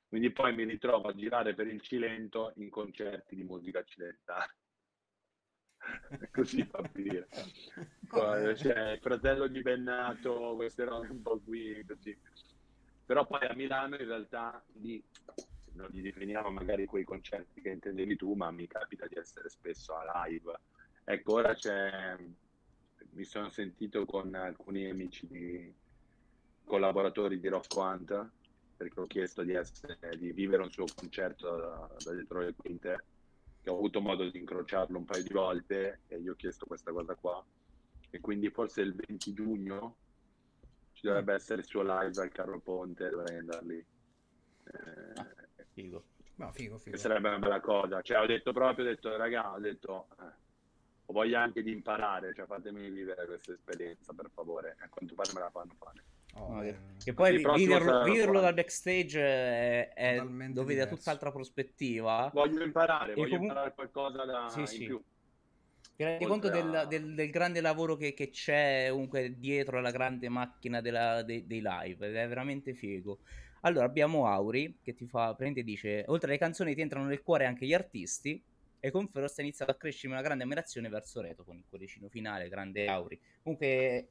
Quindi poi mi ritrovo a girare per il Cilento in concerti di musica occidentale. Così fa dire. Poi, cioè, fratello di Bennato, queste robe un po' qui, così. Però poi a Milano in realtà lì non li definiamo magari quei concerti che intendevi tu, ma mi capita di essere spesso a live Ecco, ora c'è, mi sono sentito con alcuni amici di collaboratori di Rocco Hunt perché ho chiesto di, essere, di vivere un suo concerto da, da dietro le quinte che ho avuto modo di incrociarlo un paio di volte e gli ho chiesto questa cosa qua e quindi forse il 20 giugno ci dovrebbe essere il suo live al Carro Ponte dovrei andare lì
eh, ah, figo.
No, figo, figo.
Che sarebbe una bella cosa cioè ho detto proprio ho detto raga ho detto eh, ho voglia anche di imparare, cioè fatemi vivere questa esperienza per favore, a quanto pare me la fanno fare.
Oh, eh. Che poi viverlo, viverlo dal backstage è, è lo da tutt'altra prospettiva.
Voglio imparare, voglio comunque... imparare qualcosa da sì, in sì. più.
Ti rendi conto del, del, del, grande lavoro che, che, c'è comunque dietro alla grande macchina della, de, dei live, è veramente figo. Allora abbiamo Auri che ti fa, prende e dice, oltre alle canzoni ti entrano nel cuore anche gli artisti, e con Frost è iniziato a crescere una grande ammirazione verso Reto con il cuoricino finale, grande Auri. Comunque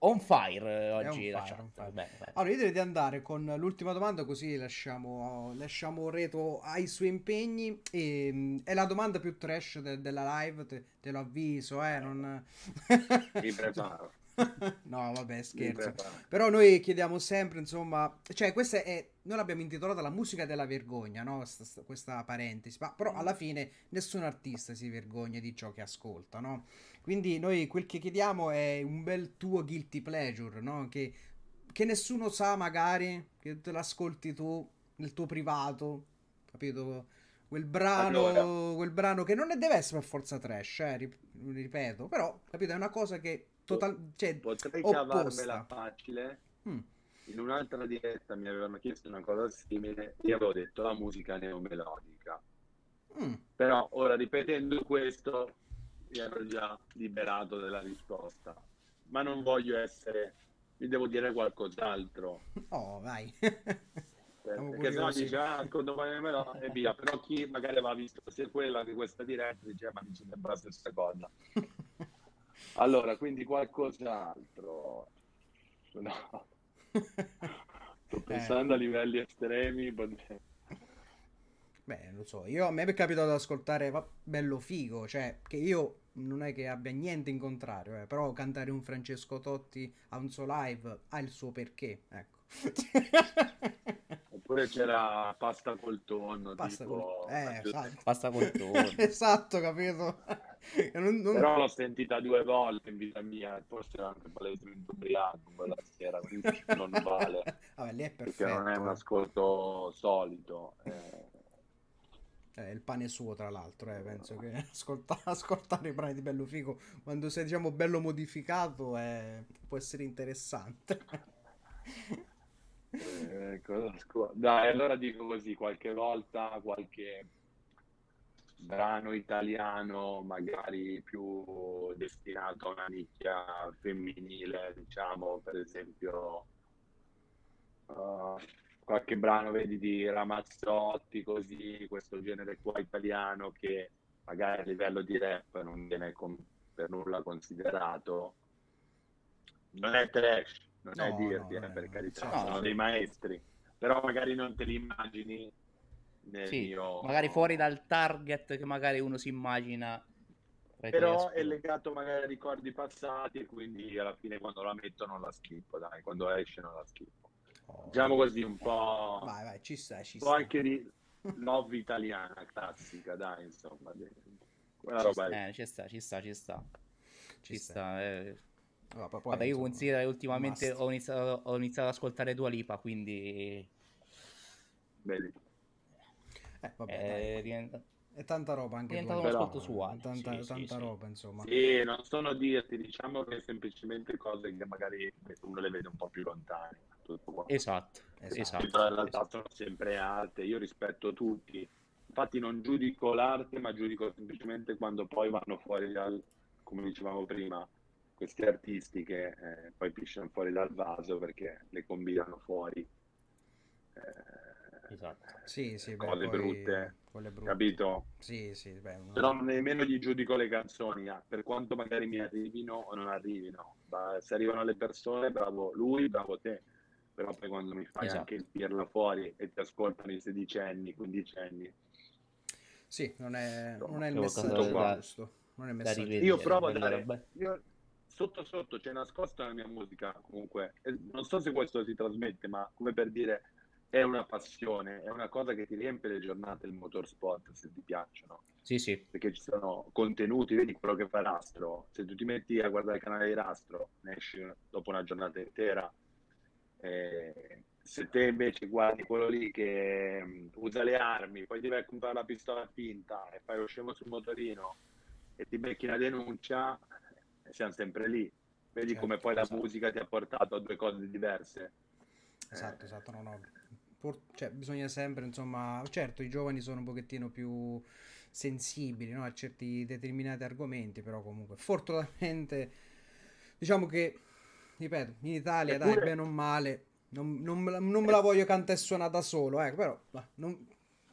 on fire oggi
on
la
fire,
chat.
on fire.
Bene, bene.
Allora, io direi di andare con l'ultima domanda, così lasciamo, lasciamo Reto ai suoi impegni. E, mm, è la domanda più trash de- della live, te, te lo avviso, eh. Non...
Mi preparo.
no, vabbè, scherzo. Però noi chiediamo sempre, insomma, cioè questa è, noi l'abbiamo intitolata la musica della vergogna, no? Questa, sta- questa parentesi, ma però alla fine nessun artista si vergogna di ciò che ascolta, no? Quindi noi quel che chiediamo è un bel tuo guilty pleasure, no? Che, che nessuno sa magari, che te l'ascolti tu nel tuo privato, capito? Quel brano,
Allora.
quel brano che non deve essere per forza trash, eh, rip- ripeto, però, capito? È una cosa che total, cioè,
Potrei cavarmela facile.
mm,
In un'altra diretta mi avevano chiesto una cosa simile. Io avevo detto la musica neomelodica.
mm.
Però ora ripetendo questo mi ero già liberato della risposta. Ma non voglio essere... Mi devo dire qualcos'altro.
Oh, vai.
Perché se no dice, ah, ascolto Panemelo e via. Però chi magari aveva visto sia quella che questa diretta dice, "Eh, ma dice sempre la stessa cosa. Allora, quindi qualcos'altro. No, sto pensando a livelli estremi.
Beh, non so, io a me è capitato di ascoltare va- bello figo, cioè che io non è che abbia niente in contrario, eh, però cantare un Francesco Totti a un suo live ha il suo perché, ecco.
Oppure c'era pasta col tonno.
Basta
tipo,
con... Eh, esatto.
Basta col tono.
esatto, capito? Non- non-
Però l'ho sentita due volte in vita mia, forse ero anche palesemente ubriaco quella sera, quindi non vale,
Vabbè, lì è
perché
perfetto.
non è un
eh.
ascolto solito. eh.
Eh, il pane suo, tra l'altro, eh, penso che ascolta- ascoltare i brani di Bello Figo quando sei, diciamo, bello modificato eh, può essere interessante.
Eh, Dai, allora dico così, qualche volta qualche brano italiano magari più destinato a una nicchia femminile, diciamo, per esempio uh, qualche brano, vedi, di Ramazzotti, così, questo genere qua italiano che magari a livello di rap non viene con- per nulla considerato. Non è trash, non è
No,
dirti,
no,
eh, per carità,
no,
sono
sì.
dei maestri, però magari non te li immagini nel
Sì,
mio...
magari fuori dal target che magari uno si immagina.
Però è legato magari a ricordi passati e quindi alla fine quando la metto non la schippo, dai, quando esce non la schippo.
Oh,
Diciamo così un po',
Vai, vai, ci stai, ci
un po'
stai.
anche di love italiana classica, dai, insomma, quella
Ci
roba lì.
Eh, ci sta, ci sta, ci sta.
Ci
Ci
sta.
sta. eh.
Vabbè, poi,
Vabbè, io considero che ultimamente ho iniziato, ho iniziato ad ascoltare Dua Lipa, quindi
Vedi.
Eh, vabbè,
è,
dai.
diventa-
È tanta roba anche Dua
un ascolto suo. anche.
Tanta,
Sì, sì,
tanta
sì.
roba, insomma.
Sì, non sono dirti, diciamo che semplicemente cose che magari uno le vede un po' più lontane. Tutto qua.
Esatto,
Esatto.
esatto.
In realtà sono sempre arte, io rispetto tutti. Infatti non giudico l'arte, ma giudico semplicemente quando poi vanno fuori dal, come dicevamo prima, questi artisti che eh, poi pisciano fuori dal vaso perché le combinano fuori. eh,
Esatto.
Sì, sì, beh,
cose
poi-
brutte,
quelle brutte.
capito?
Sì, sì, beh, no.
Però nemmeno gli giudico le canzoni, ah, per quanto magari mi arrivino o non arrivino. Ma se arrivano le persone, bravo lui, bravo te. Però poi quando mi fai
Esatto.
anche il pirla fuori e ti ascoltano i sedicenni, quindicenni,
Sì, non è, non è il messaggio
da-
giusto. Non è il messaggio
io provo a dare io, sotto sotto c'è nascosta nella mia musica comunque. E non so se questo si trasmette ma come per dire è una passione è una cosa che ti riempie le giornate il motorsport se ti piacciono
Sì, sì.
perché ci sono contenuti vedi quello che fa Rastro. Se tu ti metti a guardare il canale di Rastro ne esci dopo una giornata intera. Eh, se te invece guardi quello lì che mm, usa le armi poi ti vai a comprare la pistola finta e fai lo scemo sul motorino e ti becchi una denuncia, eh, siamo sempre lì. Vedi
Certo,
come poi la
esatto.
musica ti ha portato a due cose diverse.
Esatto,
Eh,
esatto, no, no. Pur- cioè, bisogna sempre, insomma, certo, i giovani sono un pochettino più sensibili, no, a certi determinati argomenti, però comunque, fortunatamente, diciamo che, ripeto, in Italia, dai,
Eppure-
bene o male, non, non me la, non me la voglio cantare e suonare da solo, ecco, però, non-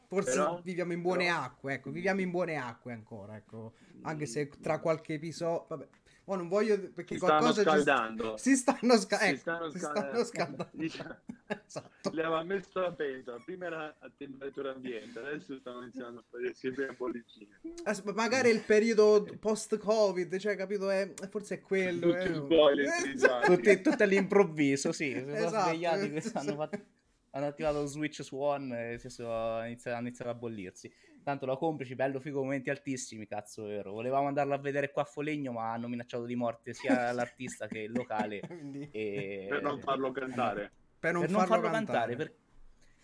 forse
Però-
viviamo in buone
però-
acque, ecco, viviamo in buone acque ancora, ecco, anche se tra qualche episodio, vabbè, Oh, non voglio perché
si
qualcosa
stanno scaldando.
Ci... Si stanno, sca...
Si
ecco,
stanno
si
scaldando.
stanno scaldando.
Dice-
esatto.
Le aveva messo a pentola, prima era a temperatura ambiente, adesso stanno iniziando a farsi le prime bollicine.
As- magari il periodo post-Covid, cioè, capito? È... Forse è quello.
Tutti
eh.
po' elettrizzati.
Tutti, tutto all'improvviso, sì. Si sono
Esatto.
svegliati, che hanno, fatto- hanno attivato lo switch su on e si sono iniziato, hanno iniziato a bollirsi. Tanto la complici, bello figo, momenti altissimi, cazzo vero. Volevamo andarlo a vedere qua a Folegno, ma hanno minacciato di morte sia l'artista che il locale. E...
Per non farlo cantare.
per non,
per non
farlo,
farlo cantare, per-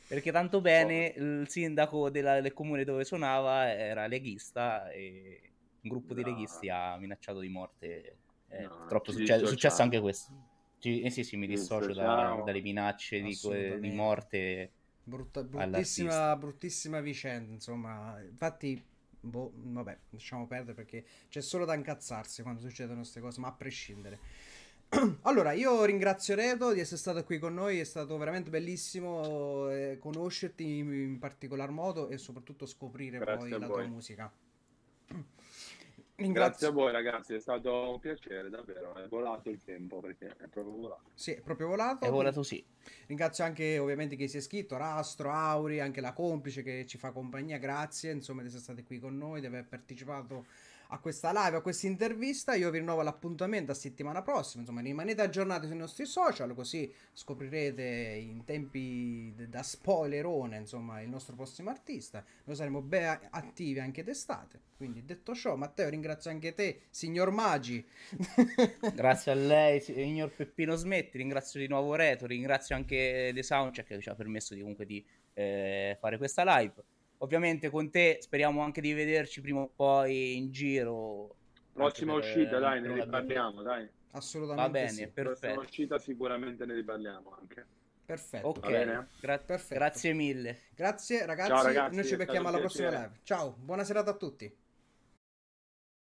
perché tanto bene il sindaco della- del comune dove suonava era leghista e un gruppo di
No.
leghisti ha minacciato di morte. Eh,
No,
purtroppo succe- è successo anche questo. Ci- eh sì, sì, mi
Ci
dissocio da- dalle minacce di, di morte.
Brutta-
all'artista.
bruttissima, bruttissima vicenda, insomma. Infatti, boh, vabbè, lasciamo perdere perché c'è solo da incazzarsi quando succedono queste cose, ma a prescindere. Allora, io ringrazio Reto di essere stato qui con noi, è stato veramente bellissimo eh, conoscerti in, in particolar modo e soprattutto scoprire
Grazie
poi la
voi.
tua musica.
Grazie
Ringrazio,
a voi ragazzi, è stato un piacere davvero, è volato il tempo perché è proprio volato.
Sì, è proprio volato.
È volato sì.
Ringrazio anche ovviamente chi si è iscritto, Rastro, Auri, anche la complice che ci fa compagnia, grazie insomma di essere state qui con noi, di aver partecipato a questa live, a questa intervista. Io vi rinnovo l'appuntamento a settimana prossima, insomma rimanete aggiornati sui nostri social così scoprirete in tempi da spoilerone insomma il nostro prossimo artista. Noi saremo ben attivi anche d'estate. Quindi detto ciò, Matteo ringrazio anche te, signor Magi.
Grazie a lei, signor Peppino Smetti. Ringrazio di nuovo Reto. Ringrazio anche The Soundcheck che ci ha permesso di, comunque di eh, fare questa live. Ovviamente con te speriamo anche di vederci prima o poi in giro.
Prossima
per-
uscita, dai, ne riparliamo, dai.
Assolutamente
Va bene,
sì.
Prossima
perfetto.
uscita sicuramente ne riparliamo anche.
Perfetto.
Ok, gra-
Perfetto.
grazie mille.
Grazie ragazzi,
Ciao, ragazzi,
noi ci becchiamo alla prossima live. Ciao, buona serata a tutti.